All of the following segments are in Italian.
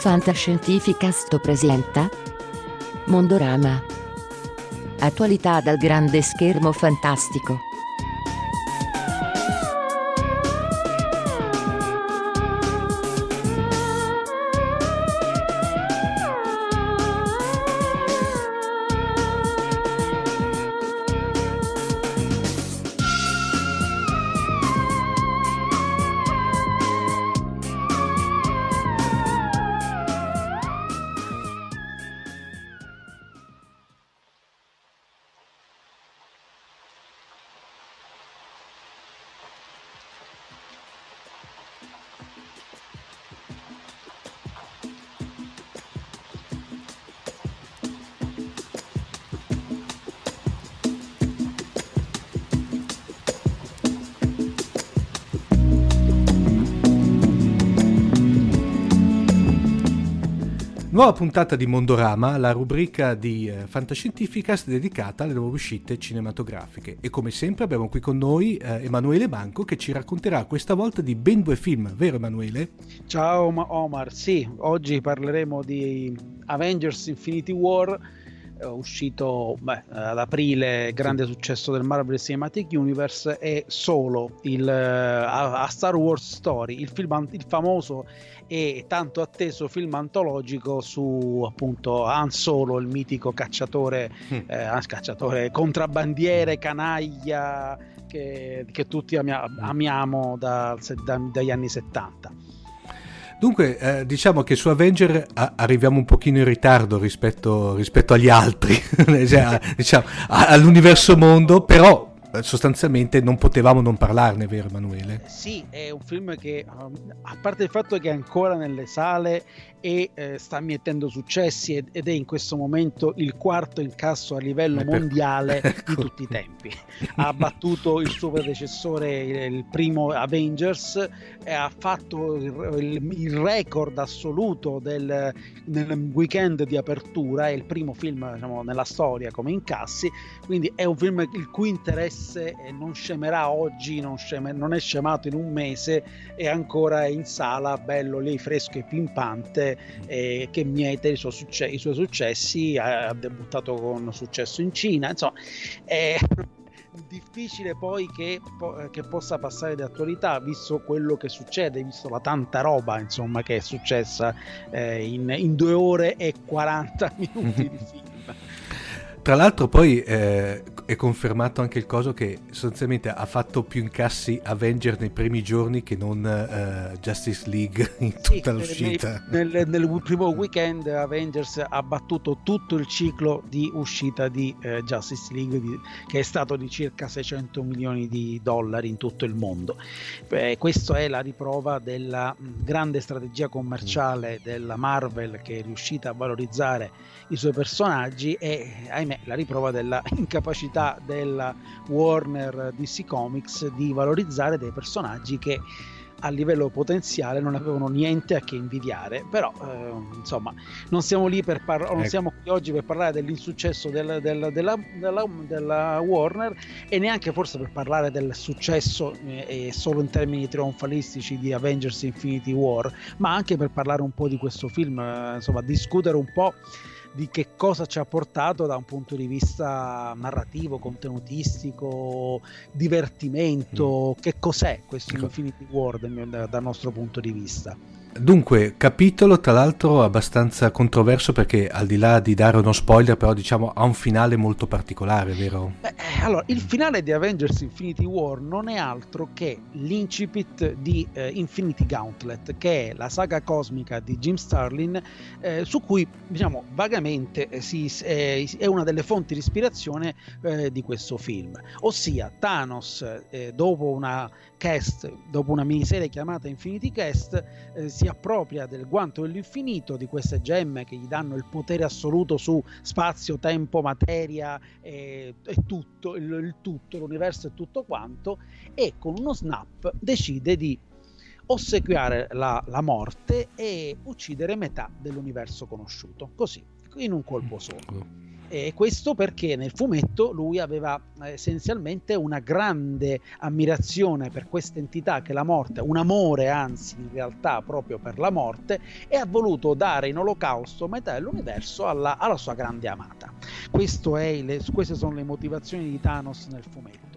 Fantascientificast presenta Mondorama. Attualità dal grande schermo fantastico. Nuova puntata di Mondorama, la rubrica di eh, Fantascientificast dedicata alle nuove uscite cinematografiche. E come sempre abbiamo qui con noi eh, Emanuele Banco che ci racconterà questa volta di ben due film, vero Emanuele? Ciao Omar, sì, oggi parleremo di Avengers Infinity War, uscito beh, ad aprile, grande successo del Marvel Cinematic Universe, e solo il, uh, a Star Wars Story, il, film, il famoso e tanto atteso film antologico su appunto Han Solo, il mitico cacciatore, mm. eh, cacciatore contrabbandiere, canaglia che, che tutti amia- amiamo da, da, dagli anni 70. Dunque, eh, diciamo che su Avenger a- arriviamo un pochino in ritardo rispetto, rispetto agli altri, cioè, diciamo, all'universo mondo, però sostanzialmente non potevamo non parlarne, vero Emanuele? Sì, è un film che, a parte il fatto che è ancora nelle sale e eh, sta mietendo successi ed, ed, è in questo momento il quarto incasso a livello mondiale ecco. di tutti i tempi. Ha battuto il suo predecessore, il primo Avengers, e ha fatto il, il, il record assoluto del, nel weekend di apertura, è il primo film diciamo, nella storia come incassi, quindi è un film il cui interesse non scemerà oggi, non, sceme, non è scemato in un mese, è ancora in sala, bello lì, fresco e pimpante eh, che miete i, suo succe- i, suoi successi, ha, ha, debuttato con successo in Cina, insomma è difficile poi che, che, possa passare di attualità visto quello che succede, visto la tanta roba insomma che è successa eh, in, in due ore e 40 minuti di film. Tra l'altro poi eh, è confermato anche il coso che sostanzialmente ha fatto più incassi Avenger nei primi giorni che non uh, Justice League in tutta sì, l'uscita. Nel, nel, nel, primo weekend Avengers ha battuto tutto il ciclo di uscita di uh, Justice League di, che è stato di circa 600 milioni di dollari in tutto il mondo. Eh, questa è la riprova della grande strategia commerciale della Marvel che è riuscita a valorizzare i suoi personaggi e ahimè la riprova della incapacità della Warner DC Comics di valorizzare dei personaggi che a livello potenziale non avevano niente a che invidiare, però eh, insomma non siamo lì per parlare, non ecco. siamo qui oggi per parlare dell'insuccesso del, del, della, della, della, Warner e neanche forse per parlare del successo eh, solo in termini trionfalistici di Avengers Infinity War, ma anche per parlare un po' di questo film, eh, insomma discutere un po' di che cosa ci ha portato da un punto di vista narrativo, contenutistico, divertimento, mm. che cos'è questo. Infinity War dal nostro punto di vista. Dunque, capitolo tra l'altro abbastanza controverso perché al di là di dare uno spoiler, però diciamo ha un finale molto particolare, vero? Beh, allora, il finale di Avengers Infinity War non è altro che l'incipit di eh, Infinity Gauntlet, che è la saga cosmica di Jim Starlin, eh, su cui diciamo vagamente eh, si, eh, è una delle fonti di ispirazione eh, di questo film. Ossia, Thanos, eh, dopo una cast, dopo una miniserie chiamata Infinity Cast, eh, si appropria del guanto dell'infinito, di queste gemme che gli danno il potere assoluto su spazio, tempo, materia e, e tutto, il, il tutto, l'universo e tutto quanto, e con uno snap decide di ossequiare la, la, morte e uccidere metà dell'universo conosciuto, così, in un colpo solo. E questo perché nel fumetto lui aveva eh, essenzialmente una grande ammirazione per questa entità che è la morte, un amore anzi in realtà proprio per la morte e ha voluto dare in olocausto metà dell'universo alla, alla sua grande amata. Le, queste sono le motivazioni di Thanos nel fumetto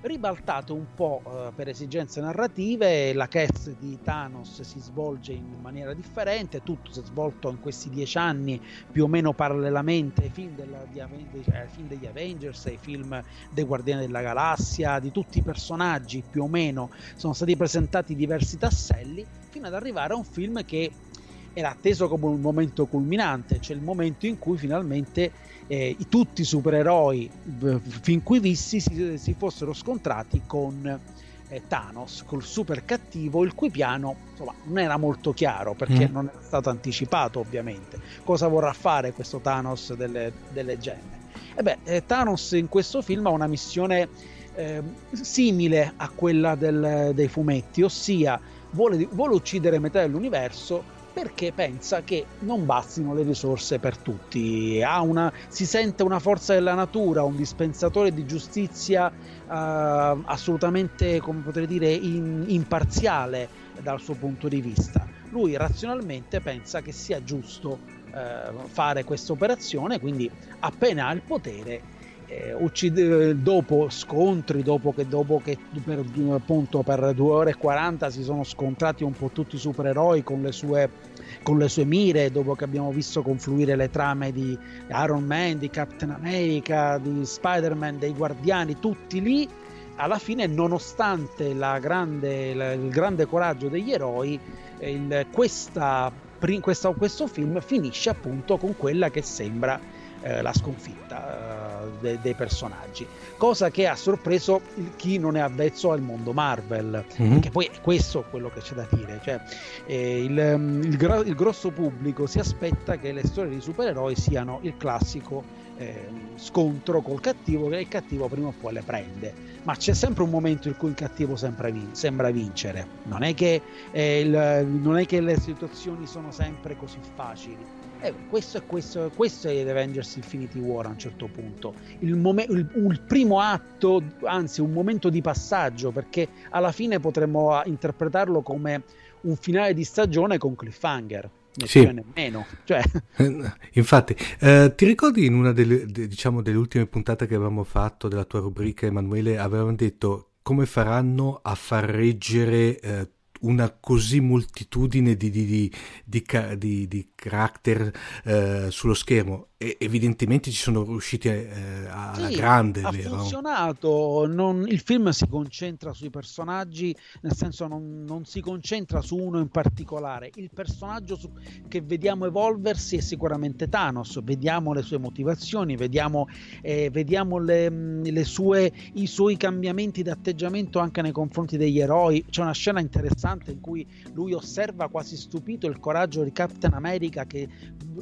ribaltate un po' eh, per esigenze narrative, la cast di Thanos si svolge in maniera differente, tutto si è svolto in questi dieci anni più o meno parallelamente ai film, della, di, ai film degli Avengers, ai film dei Guardiani della Galassia, di tutti i personaggi più o meno sono stati presentati diversi tasselli fino ad arrivare a un film che era atteso come un momento culminante, cioè il momento in cui finalmente eh, tutti i supereroi fin qui visti si, si fossero scontrati con eh, Thanos, col super cattivo, il cui piano insomma, non era molto chiaro perché mm. non era stato anticipato ovviamente. Cosa vorrà fare questo Thanos delle, delle gemme? E beh, eh, Thanos in questo film ha una missione eh, simile a quella del, dei fumetti, ossia vuole, vuole uccidere metà dell'universo perché pensa che non bastino le risorse per tutti. Una, si sente una forza della natura, un dispensatore di giustizia uh, assolutamente, come potrei dire, in, imparziale dal suo punto di vista. Lui razionalmente pensa che sia giusto uh, fare questa operazione, quindi appena ha il potere eh, uccide, dopo scontri, dopo che, dopo che per, appunto, per 2 ore e 40 si sono scontrati un po' tutti i supereroi con le sue, con le sue mire, dopo che abbiamo visto confluire le trame di Iron Man, di Captain America, di Spider-Man, dei Guardiani, tutti lì, alla fine, nonostante grande, la, il grande coraggio degli eroi, il, questa, questa, questo film finisce appunto con quella che sembra eh, la sconfitta eh, de- dei personaggi, cosa che ha sorpreso chi non è avvezzo al mondo Marvel, mm-hmm. perché poi è questo quello che c'è da dire, cioè, eh, il, mm, il, gra- il, grosso pubblico si aspetta che le storie di supereroi siano il classico eh, scontro col cattivo che il cattivo prima o poi le prende, ma c'è sempre un momento in cui il cattivo vin- sembra vincere, non è, che, eh, il, non è che le situazioni sono sempre così facili eh, questo, è, questo, questo è Avengers Infinity War a un certo punto. Il, mom- il, il, primo atto, anzi un momento di passaggio, perché alla fine potremmo interpretarlo come un finale di stagione con cliffhanger. Sì. nemmeno. Cioè. Infatti, eh, ti ricordi in una delle, de, diciamo, delle ultime puntate che avevamo fatto della tua rubrica, Emanuele, avevamo detto come faranno a far reggere eh, una così moltitudine di, di, di, di character eh, sullo schermo e evidentemente ci sono riusciti eh, alla sì, grande. Ha vero? funzionato, non, il film si concentra sui personaggi, nel senso non, non si concentra su uno in particolare. Il personaggio su, che vediamo evolversi è sicuramente Thanos, vediamo le sue motivazioni, vediamo, eh, vediamo le, le sue, i suoi cambiamenti di atteggiamento anche nei confronti degli eroi. C'è una scena interessante in cui lui osserva quasi stupito il coraggio di Captain America che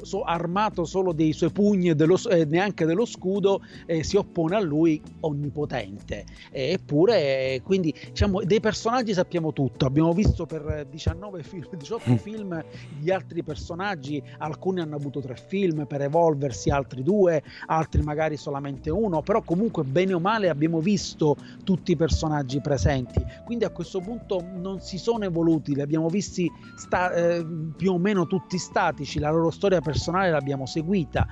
so, armato solo dei suoi suoi pugni e, dello, e neanche dello scudo eh, si oppone a lui onnipotente. eppure, quindi, diciamo, dei personaggi sappiamo tutto. Abbiamo visto per 19 film, 18 mm. film gli altri personaggi, alcuni hanno avuto tre film per evolversi, altri due, altri magari solamente uno, però comunque bene o male abbiamo visto tutti i personaggi presenti. Quindi a questo punto non si sono evoluti, li abbiamo visti sta- eh, più o meno tutti statici, la loro storia personale l'abbiamo seguita,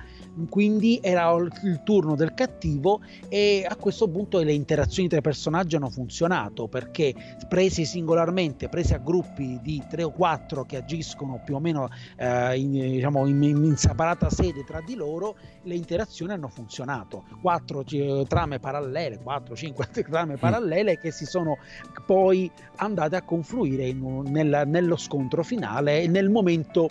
quindi era il turno del cattivo e a questo punto le interazioni tra i personaggi hanno funzionato perché presi singolarmente, presi a gruppi di tre o quattro che agiscono più o meno eh, in, diciamo, in, in, separata sede tra di loro, le interazioni hanno funzionato. Quattro eh, trame parallele, 4-5 trame parallele che si sono poi andate a confluire in, nel, nello scontro finale nel momento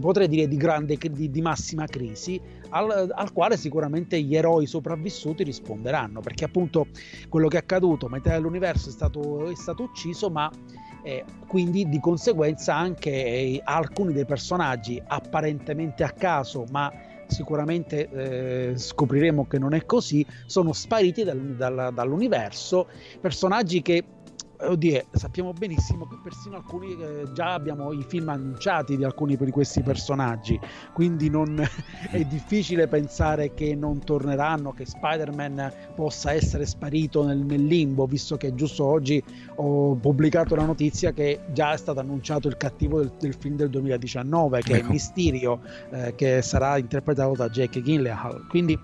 potrei dire di grande di, di massima crisi al, al, quale sicuramente gli eroi sopravvissuti risponderanno perché appunto quello che è accaduto metà dell'universo è stato, è stato ucciso ma eh, quindi di conseguenza anche eh, alcuni dei personaggi apparentemente a caso ma sicuramente eh, scopriremo che non è così sono spariti dal, dal, dall'universo. Personaggi che oddio, sappiamo benissimo che persino alcuni eh, già abbiamo i film annunciati di alcuni di questi personaggi, quindi non, è difficile pensare che non torneranno, che Spider-Man possa essere sparito nel, nel, limbo, visto che giusto oggi ho pubblicato la notizia che già è stato annunciato il cattivo del, del film del 2019, che ecco. è Mysterio, eh, che sarà interpretato da Jake Gyllenhaal. Quindi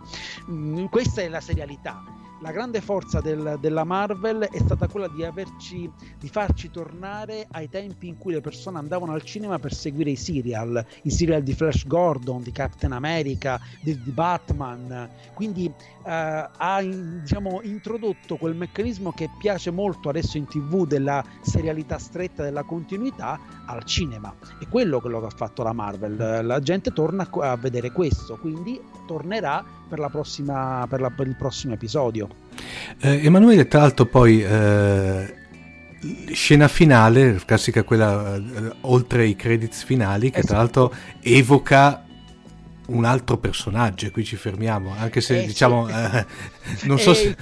mh, mm, questa è la serialità la grande forza del, della Marvel è stata quella di, averci, di farci tornare ai tempi in cui le persone andavano al cinema per seguire i serial, i serial di Flash Gordon, di Captain America, di, di Batman. Quindi eh, ha in, diciamo, introdotto quel meccanismo che piace molto adesso in tv della serialità stretta, della continuità al cinema. È quello che ha fatto la Marvel. La gente torna a vedere questo, quindi tornerà per, la prossima, per, la, per il prossimo episodio. Eh, Emanuele, tra l'altro, poi eh, scena finale, classica quella eh, oltre i credits finali, che esatto. tra l'altro evoca un altro personaggio e qui ci fermiamo anche se eh, diciamo sì. eh, non so se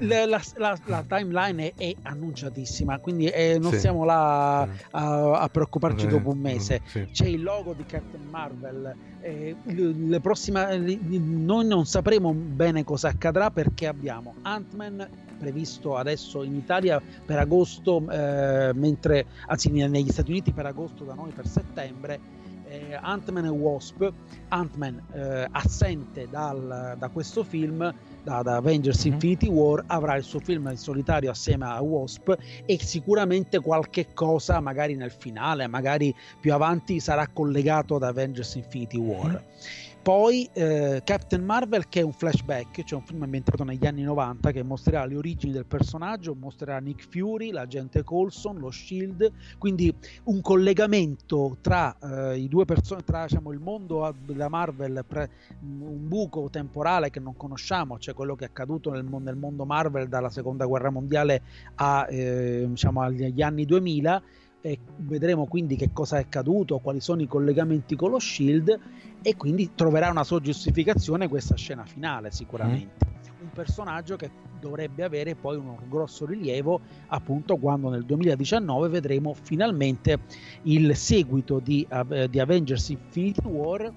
la, la, la, timeline è, è, annunciatissima quindi eh, non sì. stiamo là a, a preoccuparci eh, dopo un mese sì. c'è il logo di Captain Marvel eh, le prossime noi non sapremo bene cosa accadrà perché abbiamo Ant-Man previsto adesso in Italia per agosto eh, mentre anzi negli Stati Uniti per agosto da noi per settembre eh, Ant-Man e Wasp, Ant-Man eh, assente dal, da questo film, da, da Avengers mm-hmm. Infinity War, avrà il suo film in solitario assieme a Wasp e sicuramente qualche cosa, magari nel finale, magari più avanti, sarà collegato ad Avengers Infinity War. Mm-hmm. Poi eh, Captain Marvel che è un flashback, cioè un film ambientato negli anni 90 che mostrerà le origini del personaggio, mostrerà Nick Fury, l'agente Colson, lo Shield, quindi un collegamento tra eh, i due persone, tra diciamo, il mondo della Marvel, pre, un buco temporale che non conosciamo, cioè quello che è accaduto nel, nel mondo Marvel dalla seconda guerra mondiale a, eh, diciamo, agli anni 2000 e vedremo quindi che cosa è accaduto, quali sono i collegamenti con lo Shield e quindi troverà una sua giustificazione questa scena finale sicuramente. Mm. Un personaggio che dovrebbe avere poi un grosso rilievo appunto quando nel 2019 vedremo finalmente il seguito di, uh, di Avengers Infinity War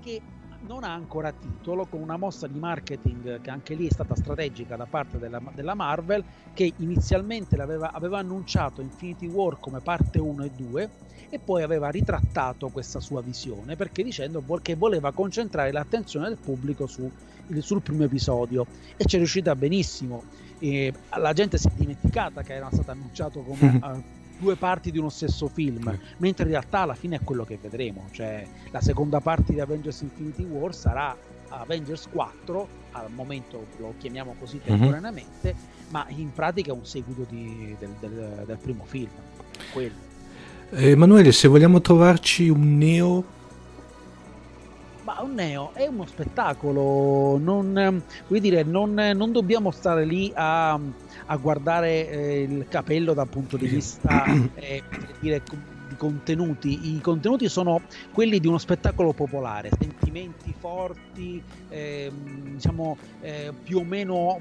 che non ha ancora titolo, con una mossa di marketing che anche lì è stata strategica da parte della, della Marvel, che inizialmente aveva, aveva annunciato Infinity War come parte 1 e 2 e poi aveva ritrattato questa sua visione perché dicendo che voleva concentrare l'attenzione del pubblico su, sul primo episodio e ci è riuscita benissimo. E la gente si è dimenticata che era stato annunciato come due parti di uno stesso film, sì. mentre in realtà alla fine è quello che vedremo, cioè la seconda parte di Avengers Infinity War sarà Avengers 4, al momento lo chiamiamo così mhm. temporaneamente, mm-hmm. ma in pratica è un seguito di, del, del, del, primo film. Quello. Emanuele, se vogliamo trovarci un Neo un Neo è uno spettacolo, non, dire, non, non dobbiamo stare lì a, a guardare eh, il capello dal punto di vista eh, dire, di, contenuti. I contenuti sono quelli di uno spettacolo popolare, sentimenti forti, eh, diciamo eh, più o meno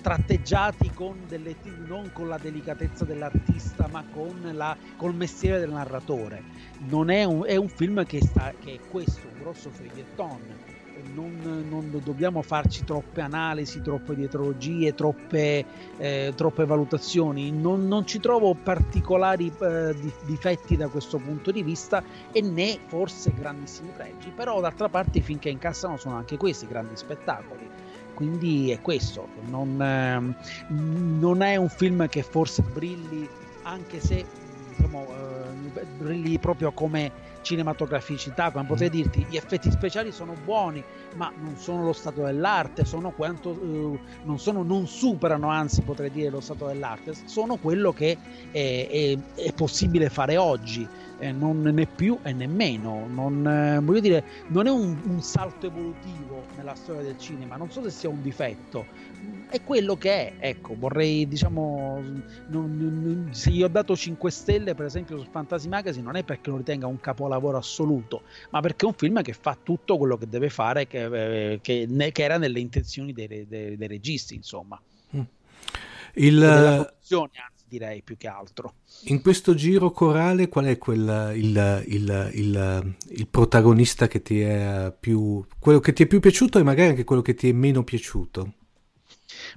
tratteggiati con delle, non con la delicatezza dell'artista, ma con la, col mestiere del narratore. È un, è un film che, sta, che è questo, un grosso feuilleton non, non, dobbiamo farci troppe analisi, troppe dietrologie, troppe, eh, troppe valutazioni. Non, non, ci trovo particolari eh, difetti da questo punto di vista e né forse grandissimi pregi, però d'altra parte finché incassano sono anche questi grandi spettacoli. Quindi è questo, non, eh, non è un film che forse brilli anche se diciamo, eh, brilli proprio come cinematograficità, come potrei mm. dirti, gli effetti speciali sono buoni, ma non sono lo stato dell'arte, sono quanto, uh, non, sono, non, superano, anzi potrei dire lo stato dell'arte, sono quello che è, è, è possibile fare oggi, eh, non né più e nemmeno. Non, eh, voglio dire, non è un, un, salto evolutivo nella storia del cinema, non so se sia un difetto, è quello che è. Ecco, vorrei, diciamo, non, non, se gli ho dato 5 stelle, per esempio, su Fantasy Magazine, non è perché lo ritenga un capolavoro assoluto, ma perché è un film che fa tutto quello che deve fare, che, eh, che, ne, che era nelle intenzioni dei, dei, dei registi, insomma. Mm. Il... Direi più che altro. In questo giro corale qual è quel, il, il, il, il, protagonista che ti è più quello che ti è più piaciuto e magari anche quello che ti è meno piaciuto?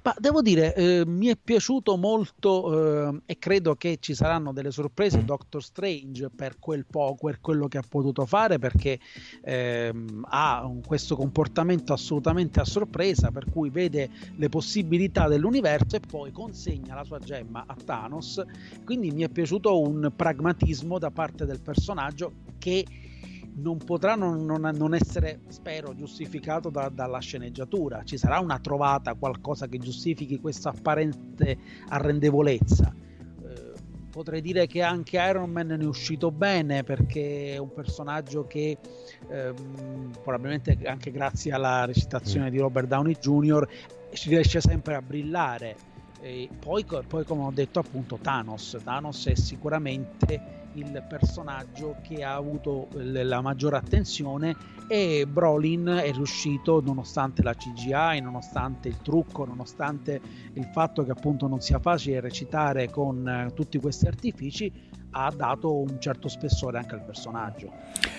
Ma devo dire, eh, mi è piaciuto molto eh, e credo che ci saranno delle sorprese Doctor Strange per quel po', per quello che ha potuto fare, perché eh, ha un, questo comportamento assolutamente a sorpresa, per cui vede le possibilità dell'universo e poi consegna la sua gemma a Thanos. Quindi mi è piaciuto un pragmatismo da parte del personaggio che non potrà non, non, non essere, spero, giustificato da, dalla sceneggiatura. Ci sarà una trovata, qualcosa che giustifichi questa apparente arrendevolezza. Eh, potrei dire che anche Iron Man ne è uscito bene perché è un personaggio che ehm, probabilmente anche grazie alla recitazione mm. di Robert Downey Jr. riesce sempre a brillare. Poi, poi, come ho detto appunto, Thanos. Thanos è sicuramente il personaggio che ha avuto la maggiore attenzione e Brolin è riuscito nonostante la CGI, nonostante il trucco, nonostante il fatto che appunto non sia facile recitare con eh, tutti questi artifici, ha dato un certo spessore anche al personaggio.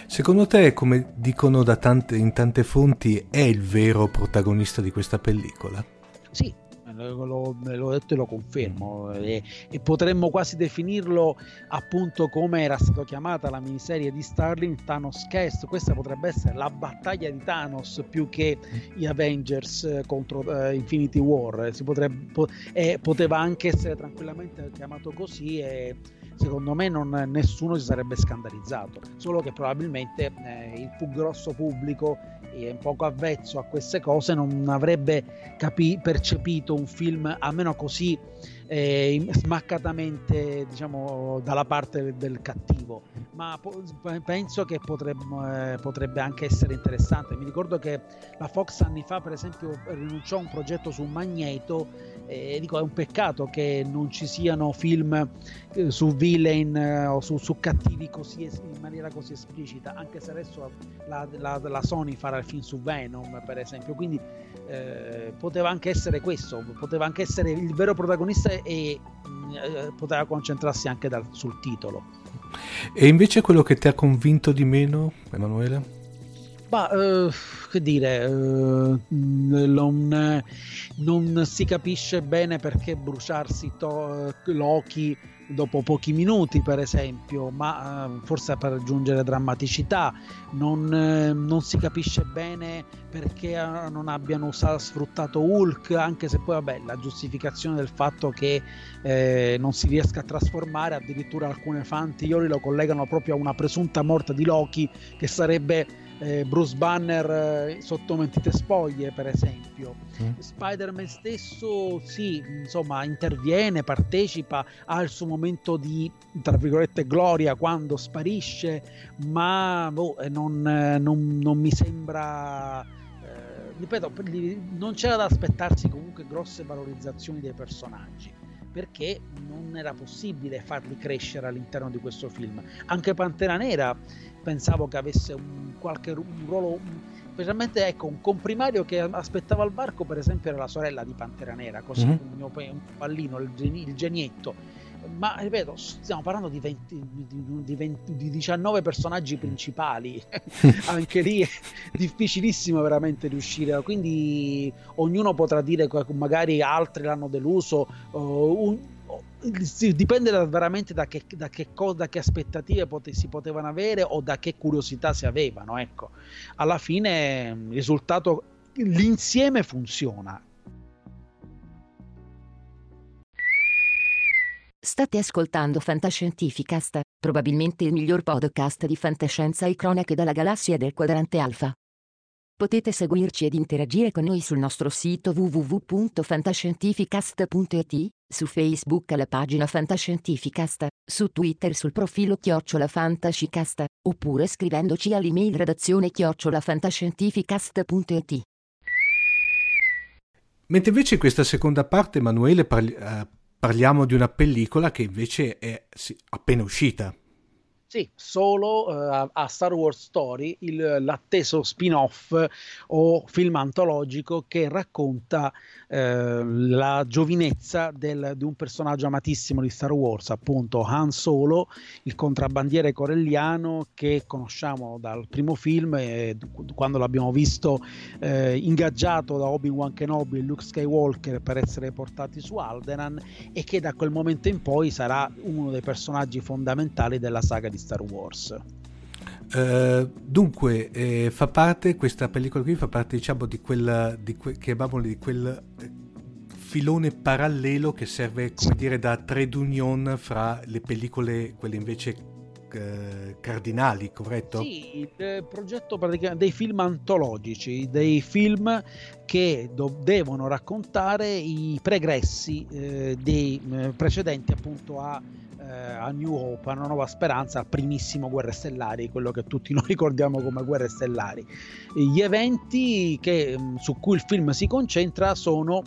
Secondo te, come dicono tante, in tante fonti, è il vero protagonista di questa pellicola? Sì, l'ho, l'ho detto e lo confermo. E, e, potremmo quasi definirlo appunto come era stata chiamata la miniserie di Starling Thanos Cast. Questa potrebbe essere la battaglia di Thanos più che gli Avengers contro uh, Infinity War. Si potrebbe, po- eh, poteva anche essere tranquillamente chiamato così e secondo me non, nessuno si sarebbe scandalizzato. Solo che probabilmente eh, il più grosso pubblico è un poco avvezzo a queste cose non avrebbe capi- percepito un film almeno così eh, smaccatamente diciamo dalla parte del cattivo ma po- penso che potrebbe, eh, potrebbe anche essere interessante. Mi ricordo che la Fox anni fa per esempio rinunciò a un progetto su Magneto e dico è un peccato che non ci siano film eh, su villain eh, o su, su cattivi così in maniera così esplicita anche se adesso la, la, la Sony farà il film su Venom per esempio. Quindi eh, poteva anche essere questo poteva anche essere il vero protagonista e mm, eh, poteva concentrarsi anche dal, sul titolo e invece quello che ti ha convinto di meno Emanuele? Ma uh, che dire, uh, non, non, si capisce bene perché bruciarsi to- Loki dopo pochi minuti, per esempio, ma uh, forse per aggiungere drammaticità. Non, non, si capisce bene perché non abbiano usato, sfruttato Hulk, anche se poi, vabbè, la giustificazione del fatto che eh, non si riesca a trasformare, addirittura alcune fan lo collegano proprio a una presunta morte di Loki, che sarebbe eh, Bruce Banner eh, sotto mentite spoglie per esempio mm. Spider-Man stesso sì insomma interviene partecipa ha il suo momento di tra virgolette gloria quando sparisce ma boh, eh, non, eh, non, non, mi sembra eh, ripeto non c'era da aspettarsi comunque grosse valorizzazioni dei personaggi perché non era possibile farli crescere all'interno di questo film. Anche Pantera Nera pensavo che avesse un, qualche un ruolo, specialmente ecco, un comprimario che aspettava al varco, per esempio, era la sorella di Pantera Nera, così mm-hmm. un, un pallino, il, il genietto. Ma ripeto, stiamo parlando di, 20, di, 20, di 19 personaggi principali, anche lì è difficilissimo veramente riuscire, quindi ognuno potrà dire che magari altri l'hanno deluso, uh, un, dipende da, veramente da che, da, che, da che, aspettative pote, si potevano avere o da che curiosità si avevano. Ecco. Alla fine il risultato, l'insieme funziona. State ascoltando Fantascientificast, probabilmente il miglior podcast di fantascienza e cronache dalla galassia del quadrante alfa. Potete seguirci ed interagire con noi sul nostro sito www.fantascientificast.it, su Facebook alla pagina Fantascientificast, su Twitter sul profilo Chiocciola Fantascicast, oppure scrivendoci all'email redazione chiocciolafantascientificast.it. Mentre invece in questa seconda parte Emanuele parli- uh, parliamo di una pellicola che invece è appena uscita. Sì, solo uh, a Star Wars Story, il, l'atteso spin-off o film antologico che racconta uh, la giovinezza del, di un personaggio amatissimo di Star Wars, appunto Han Solo, il contrabbandiere corelliano che conosciamo dal primo film, eh, quando l'abbiamo visto eh, ingaggiato da Obi-Wan Kenobi e Luke Skywalker per essere portati su Alderan e che da quel momento in poi sarà uno dei personaggi fondamentali della saga di Star Wars. Uh, dunque, eh, fa parte, questa pellicola qui fa parte, diciamo, di quel, di que, di quel eh, filone parallelo che serve, come dire, da trade union fra le pellicole, quelle invece eh, cardinali, corretto? Sì, il progetto praticamente dei film antologici, dei film che do- devono raccontare i pregressi eh, dei eh, precedenti appunto a eh, a New Hope, a una nuova speranza, al primissimo Guerre Stellari, quello che tutti noi ricordiamo come Guerre Stellari. Gli eventi che, mm, su cui il film si concentra sono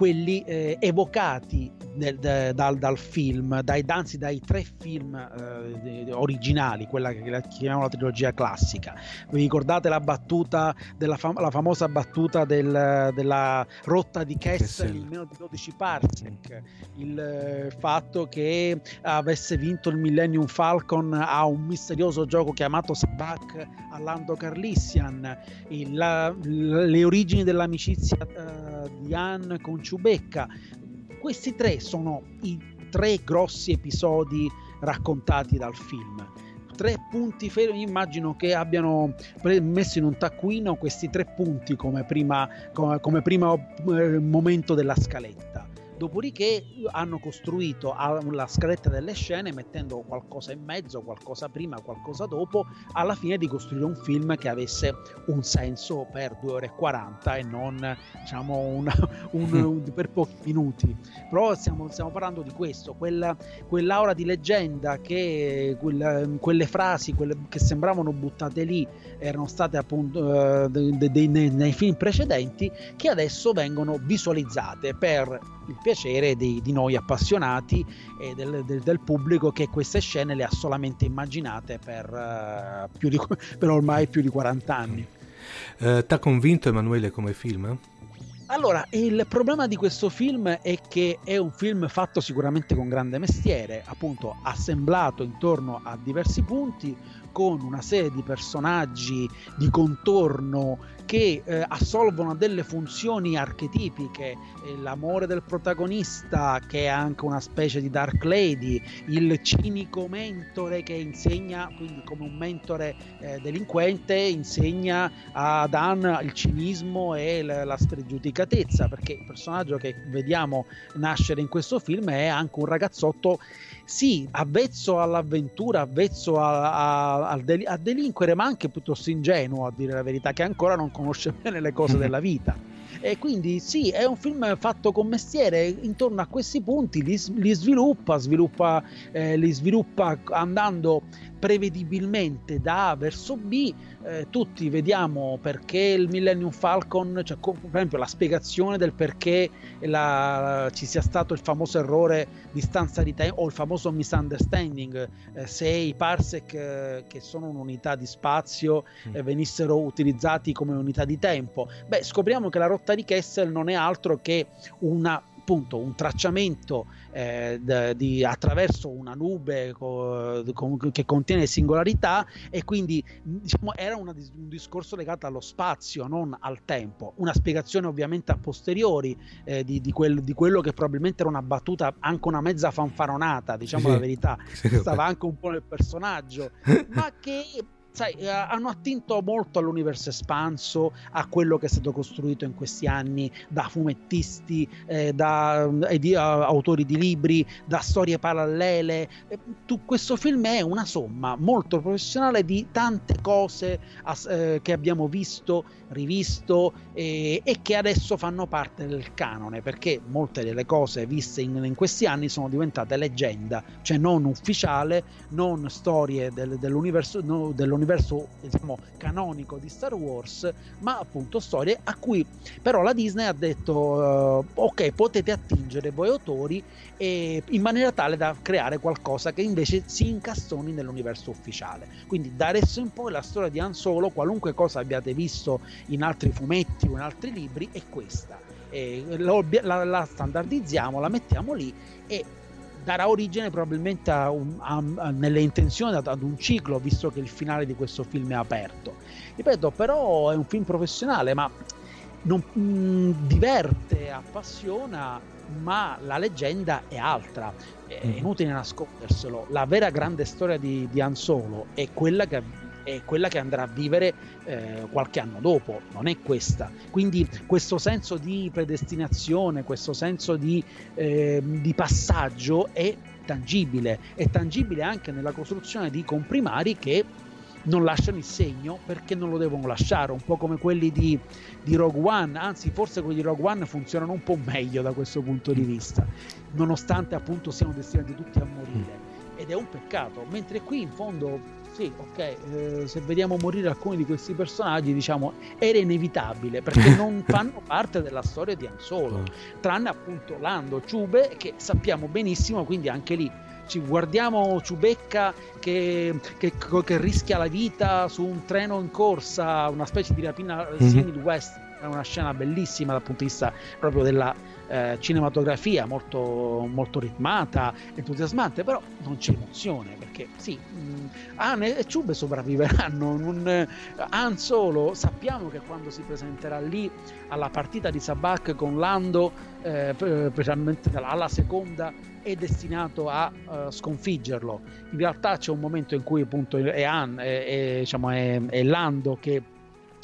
quelli eh, evocati de, dal, dal, film, dai, anzi dai tre film eh, originali, quella che chiamiamo la trilogia classica. Vi ricordate la battuta, della fam- la famosa battuta del, della rotta di Kessel in meno di 12 parsec, il eh, fatto che avesse vinto il Millennium Falcon a un misterioso gioco chiamato Sabak a Lando Carlissian, il, la, le origini dell'amicizia uh, di Han con Ciubecca, questi tre sono i tre grossi episodi raccontati dal film. Tre punti fermi, immagino che abbiano messo in un taccuino questi tre punti come prima, come, come primo eh, momento della scaletta. Dopodiché hanno costruito la scaletta delle scene mettendo qualcosa in mezzo, qualcosa prima, qualcosa dopo, alla fine di costruire un film che avesse un senso per 2 ore e 40 e non diciamo una, un, un, per pochi minuti. Però stiamo, stiamo parlando di questo, quella, quell'aura di leggenda che quella, quelle frasi quelle che sembravano buttate lì erano state appunto uh, de, de, de, nei, nei film precedenti che adesso vengono visualizzate per il piacere di, di noi appassionati e del, del, del, pubblico che queste scene le ha solamente immaginate per, uh, di, per ormai più di 40 anni. Uh, T'ha convinto Emanuele come film? Allora, il problema di questo film è che è un film fatto sicuramente con grande mestiere, appunto assemblato intorno a diversi punti, con una serie di personaggi di contorno che eh, assolvono delle funzioni archetipiche, eh, l'amore del protagonista che è anche una specie di Dark Lady, il cinico mentore che insegna, quindi come un mentore eh, delinquente, insegna ad Dan il cinismo e l- la spregiudicatezza, perché il personaggio che vediamo nascere in questo film è anche un ragazzotto sì, avvezzo all'avventura, avvezzo a, a, a, a, delinquere, ma anche piuttosto ingenuo a dire la verità, che ancora non conosce bene le cose della vita. E quindi sì, è un film fatto con mestiere, intorno a questi punti li, li sviluppa, sviluppa, eh, li sviluppa andando prevedibilmente da A verso B, eh, tutti vediamo perché il Millennium Falcon, cioè, per esempio la spiegazione del perché la, ci sia stato il famoso errore di stanza di tempo o il famoso misunderstanding, eh, se i parsec eh, che sono un'unità di spazio mm. eh, venissero utilizzati come unità di tempo. Beh, scopriamo che la rotta di Kessel non è altro che una appunto un tracciamento eh, d- di, attraverso una nube co- co- che contiene singolarità e quindi diciamo, era una, un discorso legato allo spazio, non al tempo. Una spiegazione ovviamente a posteriori eh, di, di, quel, di, quello che probabilmente era una battuta, anche una mezza fanfaronata, diciamo sì, la verità, stava anche un po' nel personaggio, ma che sai, eh, hanno attinto molto all'universo espanso, a quello che è stato costruito in questi anni da fumettisti, eh, da eh, di, uh, autori di libri, da storie parallele. Eh, tu, questo film è una somma molto professionale di tante cose eh, che abbiamo visto, rivisto e che adesso fanno parte del canone, perché molte delle cose viste in, in questi anni sono diventate leggenda, cioè non ufficiale, non storie del, dell'universo, no, dell'universo l'universo diciamo, canonico di Star Wars, ma appunto storie a cui però la Disney ha detto uh, ok potete attingere voi autori e, in maniera tale da creare qualcosa che invece si incastoni nell'universo ufficiale. Quindi da adesso in poi la storia di Han Solo, qualunque cosa abbiate visto in altri fumetti o in altri libri, è questa. E la, la standardizziamo, la mettiamo lì e darà origine probabilmente a un, a, a, nelle intenzioni ad, ad, un ciclo, visto che il finale di questo film è aperto. Ripeto, però è un film professionale, ma non, mh, diverte, appassiona, ma la leggenda è altra. È mm. inutile nasconderselo. La vera grande storia di, di Han Solo è quella che è quella che andrà a vivere eh, qualche anno dopo, non è questa. Quindi questo senso di predestinazione, questo senso di, eh, di passaggio è tangibile, è tangibile anche nella costruzione di comprimari che non lasciano il segno perché non lo devono lasciare, un po' come quelli di, di, Rogue One, anzi forse quelli di Rogue One funzionano un po' meglio da questo punto di vista, nonostante appunto siano destinati tutti a morire. Ed è un peccato, mentre qui in fondo sì, ok, eh, se vediamo morire alcuni di questi personaggi, diciamo, era inevitabile perché non fanno parte della storia di Han Solo, tranne appunto Lando, Ciube, che sappiamo benissimo, quindi anche lì ci guardiamo Ciubecca che, che, che, rischia la vita su un treno in corsa, una specie di rapina mm-hmm. simil west, è una scena bellissima dal punto di vista proprio della eh, cinematografia molto, molto ritmata, entusiasmante, però non c'è emozione perché sì, mh, Anne e Ciube sopravviveranno. Non, Han Solo sappiamo che quando si presenterà lì alla partita di Sabak con Lando, eh, alla seconda, è destinato a uh, sconfiggerlo. In realtà c'è un momento in cui appunto è, Han, è, è, diciamo, è, è Lando che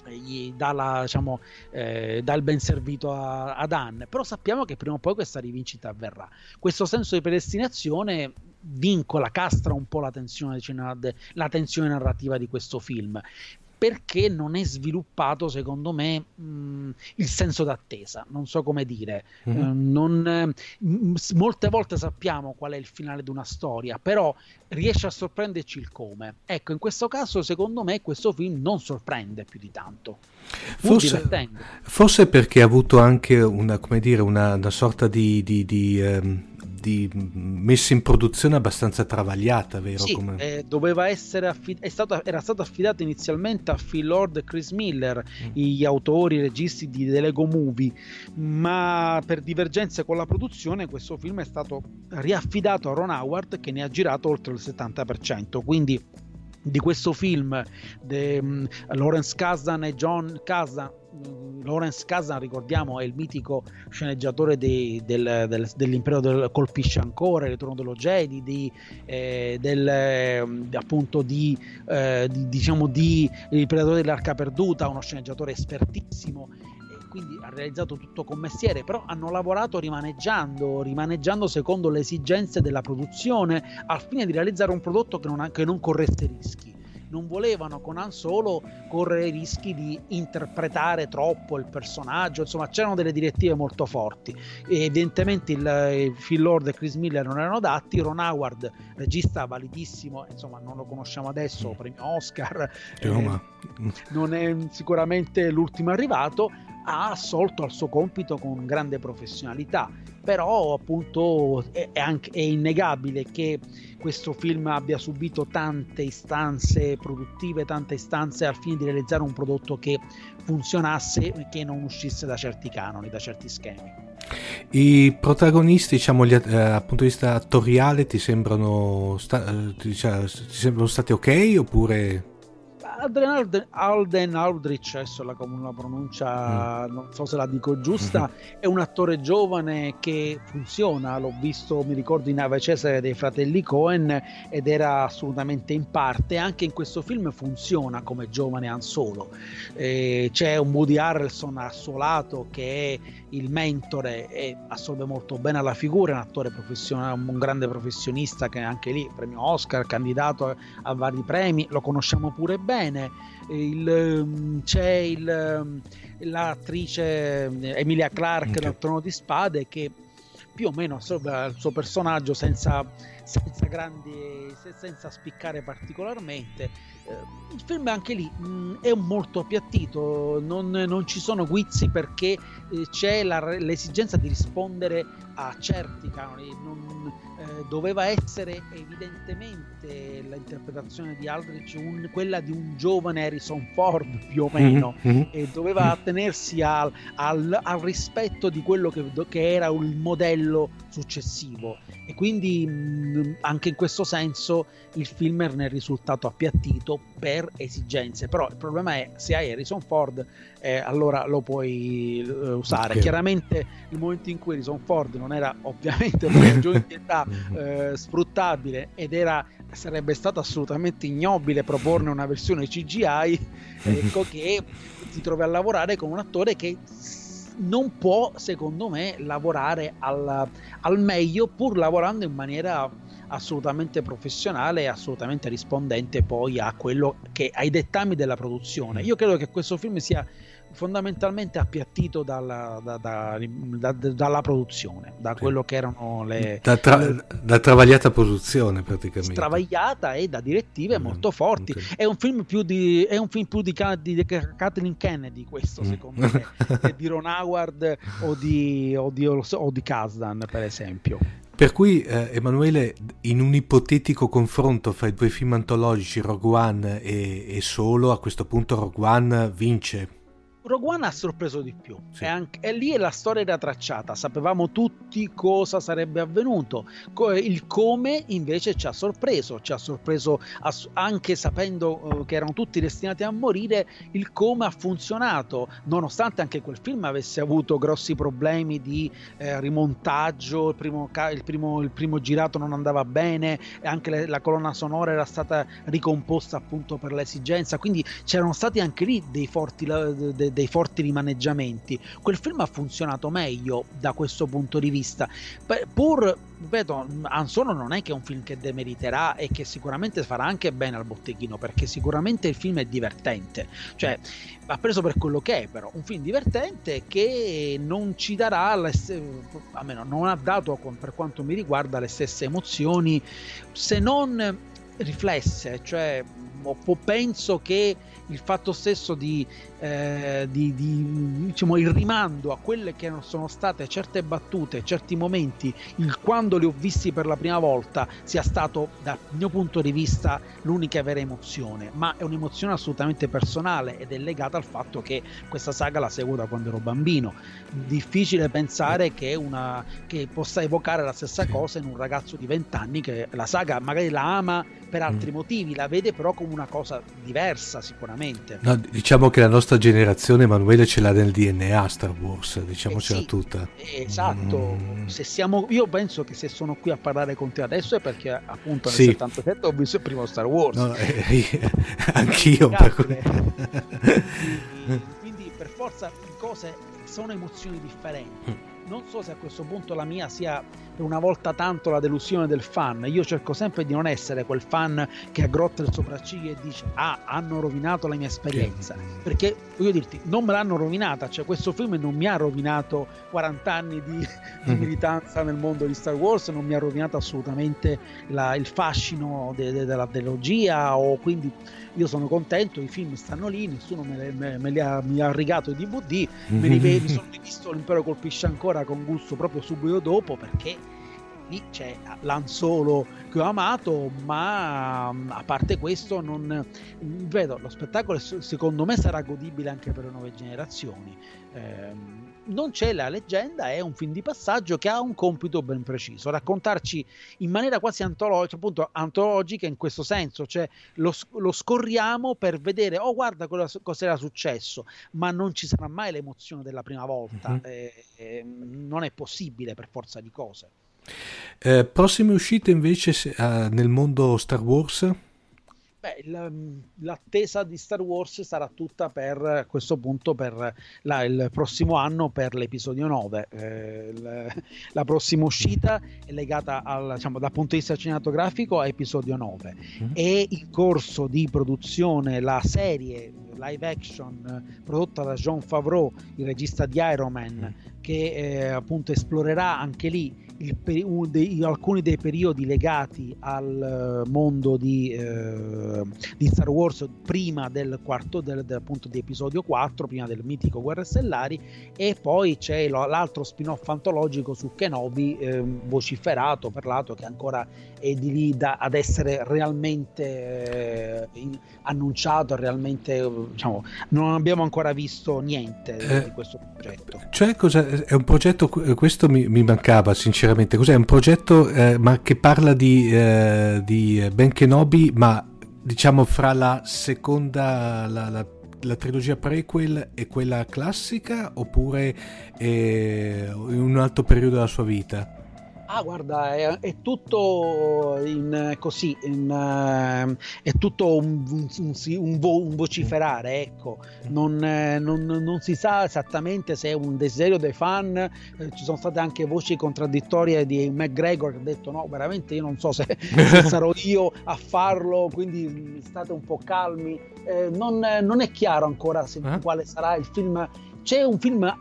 gli dà, la, diciamo, eh, dà il ben servito a, ad Anne, però sappiamo che prima o poi questa rivincita avverrà. Questo senso di predestinazione vincola, castra un po' la tensione, la tensione narrativa di questo film perché non è sviluppato secondo me mh, il senso d'attesa non so come dire. Mm-hmm. eh, non, mh, molte volte sappiamo qual è il finale di una storia però riesce a sorprenderci il come. Ecco in questo caso secondo me questo film non sorprende più di tanto. Forse, forse perché ha avuto anche una, dire, una, una sorta di, di, di um di messa in produzione abbastanza travagliata, vero? Sì, Come... eh, doveva essere affid- stato, era stato affidato inizialmente a Phil Lord e Chris Miller, mm. gli autori e registi di The Lego Movie, ma per divergenze con la produzione questo film è stato riaffidato a Ron Howard che ne ha girato oltre il 70%, quindi di questo film de, um, Lawrence Kazan e John Kazan Lawrence Kazan, ricordiamo, è il mitico sceneggiatore dei, del, del, dell'impero del colpisce ancora, il ritorno dello Jedi, di, eh, del, eh, appunto di, eh, di, diciamo di Il Predatore dell'Arca Perduta, uno sceneggiatore espertissimo quindi ha realizzato tutto con mestiere, però hanno lavorato rimaneggiando, rimaneggiando secondo le esigenze della produzione al fine di realizzare un prodotto che non, che non corresse rischi non volevano con Han Solo correre i rischi di interpretare troppo il personaggio, insomma c'erano delle direttive molto forti. E evidentemente il, Phil Lord e Chris Miller non erano adatti, Ron Howard, regista validissimo, insomma non lo conosciamo adesso, premio Oscar, eh, non è sicuramente l'ultimo arrivato, ha assolto al suo compito con grande professionalità però appunto è, anche, è innegabile che questo film abbia subito tante istanze produttive, tante istanze al fine di realizzare un prodotto che funzionasse e che non uscisse da certi canoni, da certi schemi. I protagonisti, diciamo, gli, eh, dal punto di vista attoriale, ti sembrano, sta, diciamo, ti sembrano stati ok oppure Adrian Alden, Aldrich, adesso la, la pronuncia mm. non so se la dico giusta, mm-hmm. è un attore giovane che funziona, l'ho visto, mi ricordo in Ave Cesare dei fratelli Cohen ed era assolutamente in parte, anche in questo film funziona come giovane Han Solo. Eh, c'è un Woody Harrelson al suo lato che è il mentore e assolve molto bene alla figura, è un attore professionale, un grande professionista che anche lì premio Oscar, candidato a, a vari premi, lo conosciamo pure bene bene. Il, ehm, c'è il, ehm, l'attrice Emilia Clarke okay. Trono di Spade che più o meno assolve il suo personaggio senza, senza, grandi, senza spiccare particolarmente. Il film anche lì mm, è molto appiattito, non, non, ci sono guizzi perché eh, c'è la, l'esigenza di rispondere a certi canoni. Non, eh, doveva essere evidentemente l'interpretazione di Aldrich un, quella di un giovane Harrison Ford più o meno mm-hmm. e doveva attenersi al, al, al, rispetto di quello che, che, era il modello successivo e quindi mh, anche in questo senso il film ne è risultato appiattito per esigenze però il problema è se hai Harrison Ford eh, allora lo puoi eh, usare. Okay. chiaramente il momento in cui Harrison Ford non era ovviamente per ragioni di età eh, sfruttabile ed era sarebbe stato assolutamente ignobile proporne una versione CGI ecco che ti trovi a lavorare con un attore che non può secondo me lavorare al, al meglio pur lavorando in maniera assolutamente professionale e assolutamente rispondente poi a quello che ai dettami della produzione. Io credo che questo film sia fondamentalmente appiattito dalla, da, da, da, dalla produzione, da sì. quello che erano le... Da, tra, le, travagliata produzione praticamente. Travagliata e da direttive mm, molto forti. Okay. È un film più di, è un film più di, di, di Kathleen Kennedy questo mm. secondo me, di Ron Howard o di, o di, o di Kasdan per esempio. Per cui, eh, Emanuele, in un ipotetico confronto fra i due film antologici Rogue One e, e Solo, a questo punto Rogue One vince Rogue One ha sorpreso di più. Sì. e, anche, e, lì la storia era tracciata, sapevamo tutti cosa sarebbe avvenuto, il come invece ci ha sorpreso, ci ha sorpreso anche sapendo uh, che erano tutti destinati a morire, il come ha funzionato, nonostante anche quel film avesse avuto grossi problemi di eh, rimontaggio, il primo, il, primo, il primo, girato non andava bene, e anche le, la colonna sonora era stata ricomposta appunto per l'esigenza, quindi c'erano stati anche lì dei forti... De, dei forti rimaneggiamenti. Quel film ha funzionato meglio da questo punto di vista, pur ripeto, Ansono non è che è un film che demeriterà e che sicuramente farà anche bene al botteghino, perché sicuramente il film è divertente, cioè va preso per quello che è, però. Un film divertente che non ci darà, almeno non ha dato per quanto mi riguarda le stesse emozioni, se non riflesse, cioè penso che il fatto stesso di, eh, di, di diciamo, il rimando a quelle che sono state certe battute, certi momenti, il quando li ho visti per la prima volta, sia stato dal mio punto di vista l'unica vera emozione, ma è un'emozione assolutamente personale ed è legata al fatto che questa saga la seguo da quando ero bambino. Difficile pensare che, una, che possa evocare la stessa cosa in un ragazzo di 20 anni che la saga magari la ama per altri mm. motivi, la vede però come una cosa diversa sicuramente. No, diciamo che la nostra generazione, Emanuele, ce l'ha nel DNA Star Wars, diciamocela eh sì, tutta. Esatto, mm. se siamo, io penso che se sono qui a parlare con te adesso è perché appunto nel sì. 77 ho visto il primo Star Wars. No, eh, eh, anch'io. Per... quindi, quindi per forza cose sono emozioni differenti. Mm non so se a questo punto la mia sia per una volta tanto la delusione del fan. Io cerco sempre di non essere quel fan che aggrotta il sopracciglio e dice ah, hanno rovinato la mia esperienza. Perché voglio dirti, non me l'hanno rovinata, cioè questo film non mi ha rovinato 40 anni di, di mm. militanza nel mondo di Star Wars, non mi ha rovinato assolutamente la, il fascino de, de, della trilogia o quindi io sono contento, i film stanno lì, nessuno me, me, me li ha, mi ha rigato i DVD, me li, mi sono rivisto L'impero colpisce ancora con gusto proprio subito dopo perché lì c'è l'Anzolo che ho amato, ma a parte questo non vedo lo spettacolo secondo me sarà godibile anche per le nuove generazioni. Eh, non c'è la leggenda, è un film di passaggio che ha un compito ben preciso, raccontarci in maniera quasi antologica, appunto, antologica in questo senso, cioè lo, lo scorriamo per vedere, oh guarda cosa, cosa, era successo, ma non ci sarà mai l'emozione della prima volta, mm-hmm. eh, eh, non è possibile per forza di cose. Eh, prossime uscite invece se, uh, nel mondo Star Wars? Beh, l'attesa di Star Wars sarà tutta per a questo punto per la, il prossimo anno per l'episodio 9. Eh, la, la, prossima uscita è legata al, diciamo, dal punto di vista cinematografico a episodio 9. Mm-hmm. È in corso di produzione la serie live action prodotta da John Favreau, il regista di Iron Man, mm. che eh, appunto esplorerà anche lì il, dei, alcuni dei periodi legati al eh, mondo di, eh, di Star Wars prima del quarto del, del, appunto di episodio 4 prima del mitico Guerre Stellari e poi c'è l'altro spin-off antologico su Kenobi eh, vociferato, parlato che ancora è di lì da, ad essere realmente eh, in, annunciato realmente diciamo non abbiamo ancora visto niente eh, di questo progetto cioè cosa, è un progetto questo mi, mi mancava sinceramente. Cos'è un progetto eh, ma che parla di, eh, di Ben Kenobi, ma diciamo fra la seconda, la, la, la trilogia prequel e quella classica, oppure eh, in un altro periodo della sua vita? Ah, guarda, è, è tutto in, così, in, uh, è tutto un, un, un, vo, un vociferare, ecco. Non, eh, non, non, si sa esattamente se è un desiderio dei fan, eh, ci sono state anche voci contraddittorie di McGregor che ha detto no, veramente io non so se, se sarò io a farlo, quindi state un po' calmi. Eh, non, non, è chiaro ancora se, eh? quale sarà il film. C'è un film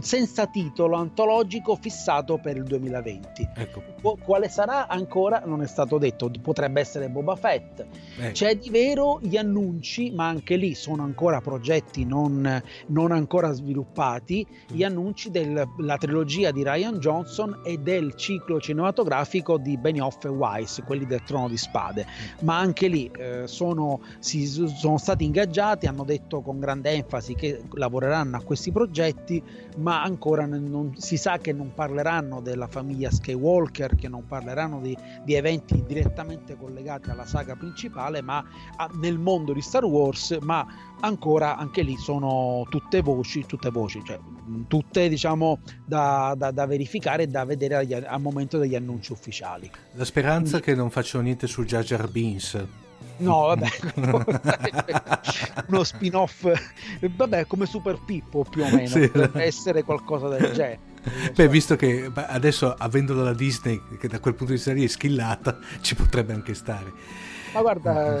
senza titolo antologico fissato per il 2020. Ecco. Quale sarà ancora non è stato detto, potrebbe essere Boba Fett. Ecco. C'è di vero gli annunci, ma anche lì sono ancora progetti non, non ancora sviluppati, gli mm. annunci della trilogia di Ryan Johnson e del ciclo cinematografico di Benioff e Weiss, quelli del Trono di Spade. Ma anche lì eh, sono, si, sono stati ingaggiati, hanno detto con grande enfasi che lavoreranno a questi progetti ma ancora non, si sa che non parleranno della famiglia Skywalker, che non parleranno di, di eventi direttamente collegati alla saga principale, ma a, nel mondo di Star Wars, ma ancora anche lì sono tutte voci, tutte voci, cioè tutte diciamo da, da, da verificare e da vedere agli, al momento degli annunci ufficiali. La speranza Quindi, che non facciano niente su Jar Jar Beans No, vabbè, uno spin-off, vabbè, come Super Pippo più o meno, sì. potrebbe essere qualcosa del genere. Beh, visto che adesso avendolo la Disney, che da quel punto di vista lì è schillata, ci potrebbe anche stare. Ma guarda,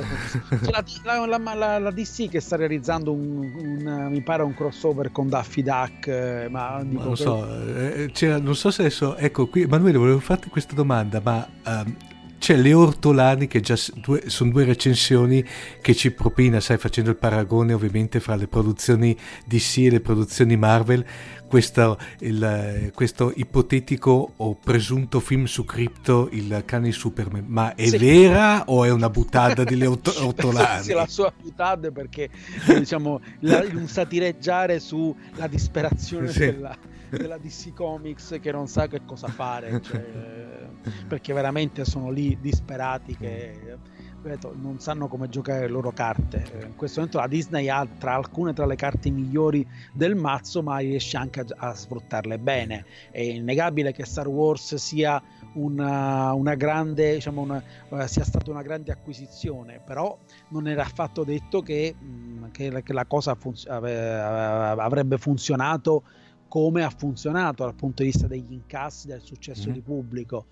la, la, la, la, DC che sta realizzando un, un, mi pare un crossover con Daffy Duck, eh, ma dico non, so, che... eh, non so se adesso, ecco qui, Emanuele, volevo farti questa domanda, ma um, c'è Le Ortolani che già due, sono due recensioni che ci propina, sai, facendo il paragone ovviamente fra le produzioni DC e le produzioni Marvel, questo, il, questo ipotetico o presunto film su Crypto, il cane di Superman, ma è sì. vera o è una buttata di Le Ortolani? sì, la sua buttata perché diciamo la, un satireggiare sulla disperazione sì. della della DC Comics che non sa che cosa fare, cioè, perché veramente sono lì disperati che ripeto, non sanno come giocare le loro carte. In questo momento la Disney ha tra alcune tra le carte migliori del mazzo, ma riesce anche a, a sfruttarle bene. È innegabile che Star Wars sia una, una grande, diciamo una, uh, sia stata una grande acquisizione, però non era affatto detto che, mh, che, che la cosa funz- avrebbe funzionato come ha funzionato dal punto di vista degli incassi, del successo mm. di pubblico.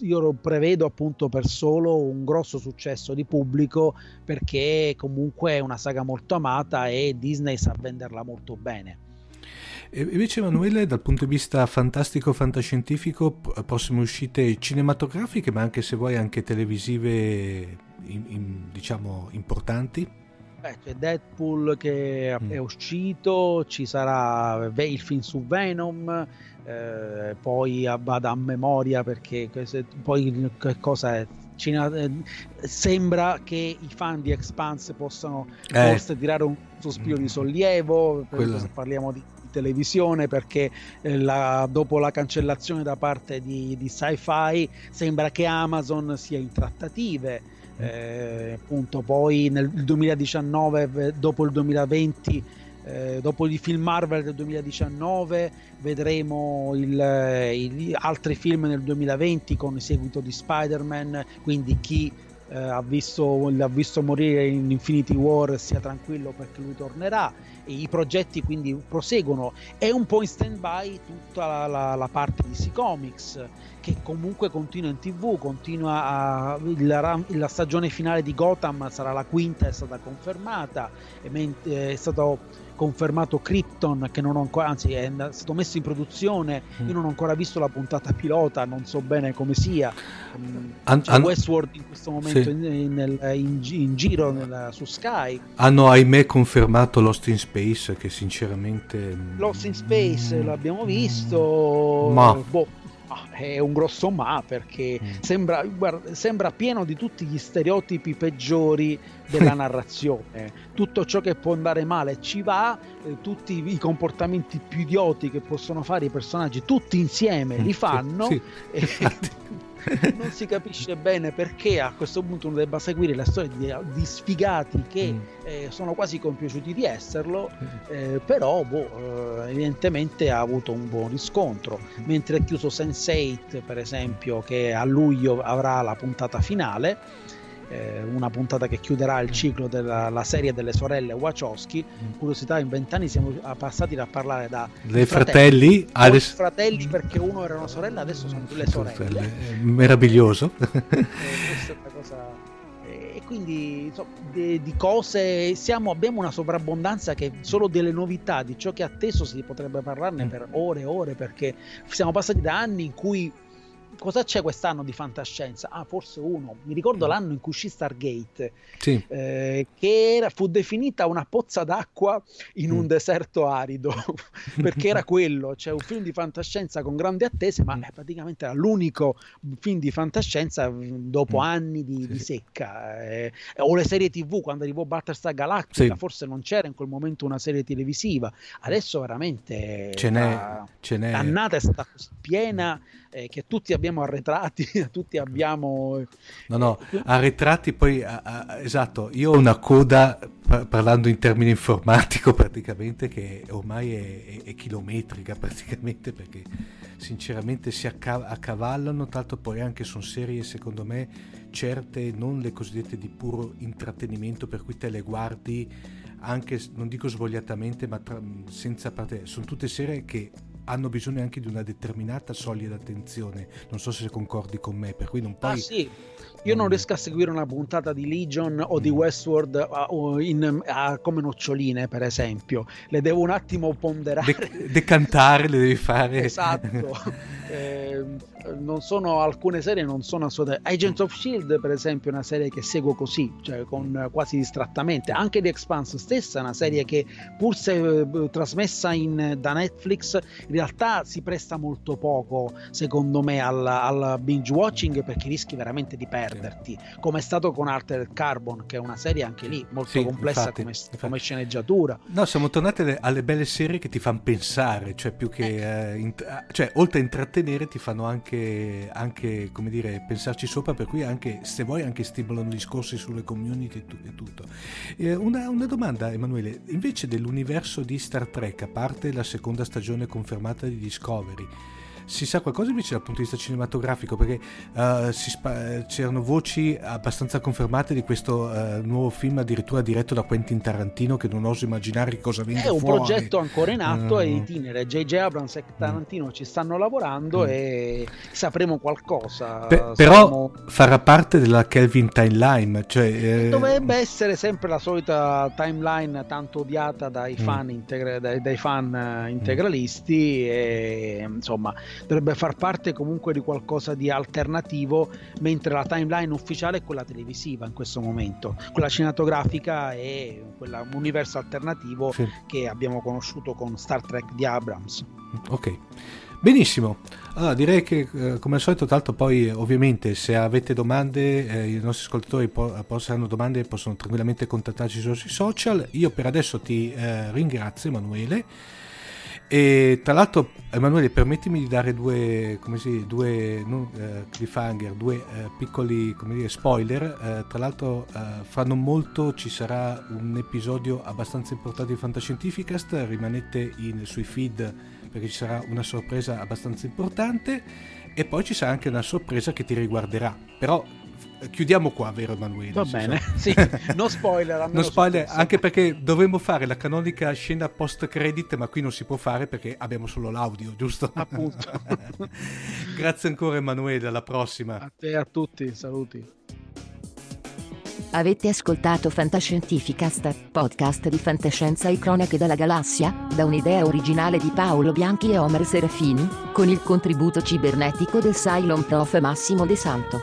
Io lo prevedo appunto per solo un grosso successo di pubblico perché comunque è una saga molto amata e Disney sa venderla molto bene. E invece Emanuele, dal punto di vista fantastico fantascientifico, prossime uscite cinematografiche, ma anche se vuoi anche televisive in, in, diciamo importanti? Beh, c'è Deadpool che mm. è uscito, ci sarà il film su Venom, eh, poi vado a memoria perché poi che cosa è? Cina, eh, sembra che i fan di Expanse possano eh. forse tirare un sospiro di mm. sollievo se parliamo di, di, televisione perché eh, la, dopo la cancellazione da parte di, di sci-fi sembra che Amazon sia in trattative eh, appunto poi nel 2019 dopo il 2020 eh, dopo i film Marvel del 2019 vedremo il, il, altri film nel 2020 con il seguito di Spider-Man. Quindi chi eh, ha, visto, l'ha visto morire in Infinity War sia tranquillo perché lui tornerà. E i progetti quindi proseguono. È un po' in stand by tutta la, la, la parte di DC Comics che comunque continua in tv continua a, la, la, stagione finale di Gotham sarà la quinta è stata confermata è, è stato confermato Krypton che non ho ancora anzi è stato messo in produzione. Io non ho ancora visto la puntata pilota non so bene come sia. Mm, an- an- Westworld in questo momento sì. in, in, in, in, giro nel, su Sky. Hanno ahimè confermato Lost in Space che sinceramente mm, Lost in Space mm, l'abbiamo visto. Ma boh è un grosso ma perché mm. sembra, guarda, sembra, pieno di tutti gli stereotipi peggiori della narrazione. Tutto ciò che può andare male ci va, eh, tutti i comportamenti più idioti che possono fare i personaggi, tutti insieme li mm, fanno. Sì, sì. E, non si capisce bene perché a questo punto uno debba seguire la storia di, di sfigati che mm. eh, sono quasi compiaciuti di esserlo, mm. eh, però boh, eh, evidentemente ha avuto un buon riscontro. Mentre è chiuso Sense8, per esempio, che a luglio avrà la puntata finale eh, una puntata che chiuderà il ciclo della serie delle sorelle Wachowski. Curiosità, in vent'anni siamo passati a parlare da dei fratelli, fratelli, fratelli perché uno era una sorella, adesso sono due sorelle. Meraviglioso. e quindi insomma, di, di, cose siamo, abbiamo una sovrabbondanza che solo delle novità di ciò che è atteso si potrebbe parlarne mm. per ore e ore perché siamo passati da anni in cui cosa c'è quest'anno di fantascienza? Ah, forse uno. Mi ricordo mm. l'anno in cui uscì Stargate, sì. eh, che era, fu definita una pozza d'acqua in mm. un deserto arido, perché era quello, cioè un film di fantascienza con grandi attese, ma mm. praticamente era l'unico film di fantascienza mm, dopo anni di, sì. di secca. Eh, o le serie tv, quando arrivò Battlestar Galactica, sì. forse non c'era in quel momento una serie televisiva. Adesso veramente ce n'è, la, ce n'è. l'annata è stata piena eh, che tutti abbiamo arretrati, tutti abbiamo... No, no, eh, arretrati poi, a, a, esatto, io ho una coda, par- parlando in termini informatico praticamente, che ormai è, è, è chilometrica praticamente, perché sinceramente si acca- accavallano, tanto poi anche sono serie secondo me certe, non le cosiddette di puro intrattenimento, per cui te le guardi anche, non dico svogliatamente, ma tra, senza parte, sono tutte serie che hanno bisogno anche di una determinata soglia d'attenzione. Non so se concordi con me, per cui non puoi... Ah sì, io non riesco a seguire una puntata di Legion o di mm. Westworld uh, in, uh, come noccioline, per esempio. Le devo un attimo ponderare. De- decantare le devi fare. Esatto. eh, non sono alcune serie non sono assolutamente Agents of Shield per esempio è una serie che seguo così cioè con quasi distrattamente anche The Expanse stessa è una serie che pur se eh, trasmessa in, da Netflix in realtà si presta molto poco secondo me al, al binge watching perché rischi veramente di perderti come è stato con Altered Carbon che è una serie anche lì molto sì, complessa infatti, come, infatti. come, sceneggiatura no siamo tornati alle, alle, belle serie che ti fanno pensare cioè più che eh. Eh, int- cioè oltre a intrattenere ti fanno anche anche, anche, come dire, pensarci sopra, per cui anche, se vuoi anche stimolano discorsi sulle community e tutto. Eh, una, una, domanda Emanuele, invece dell'universo di Star Trek, a parte la seconda stagione confermata di Discovery, si sa qualcosa invece dal punto di vista cinematografico? Perché uh, spa- c'erano voci abbastanza confermate di questo uh, nuovo film addirittura diretto da Quentin Tarantino che non oso immaginare cosa venga fuori. È un progetto ancora in atto, uh, è itinere. J.J. Abrams e Tarantino mm. ci stanno lavorando mm. e sapremo qualcosa. Pe- però farà parte della Kelvin Timeline. Cioè, eh... Dovrebbe essere sempre la solita timeline tanto odiata dai mm. fan, integra- dai, dai fan mm. integralisti e insomma dovrebbe far parte comunque di qualcosa di alternativo mentre la timeline ufficiale è quella televisiva in questo momento quella cinematografica è quella, un universo alternativo sì. che abbiamo conosciuto con Star Trek di Abrams ok Benissimo, allora direi che eh, come al solito, tanto poi ovviamente se avete domande, eh, i nostri ascoltatori po- hanno domande possono tranquillamente contattarci sui social. Io per adesso ti eh, ringrazio Emanuele. E tra l'altro, Emanuele, permettimi di dare due, si, due non, eh, cliffhanger, due eh, piccoli dire, spoiler. Eh, tra l'altro, fra non molto ci sarà un episodio abbastanza importante di Fantascientificast. Rimanete in, sui feed perché ci sarà una sorpresa abbastanza importante e poi ci sarà anche una sorpresa che ti riguarderà. Però chiudiamo qua, vero Emanuele? Va bene, sì, no spoiler. no spoiler, anche perché dovremmo fare la canonica scena post credit, ma qui non si può fare perché abbiamo solo l'audio, giusto? Appunto. Grazie ancora Emanuele, alla prossima. A te e a tutti, saluti. Avete ascoltato Fantascientificast, podcast di fantascienza e cronache dalla galassia, da un'idea originale di Paolo Bianchi e Omer Serafini, con il contributo cibernetico del Cylon Prof Massimo De Santo.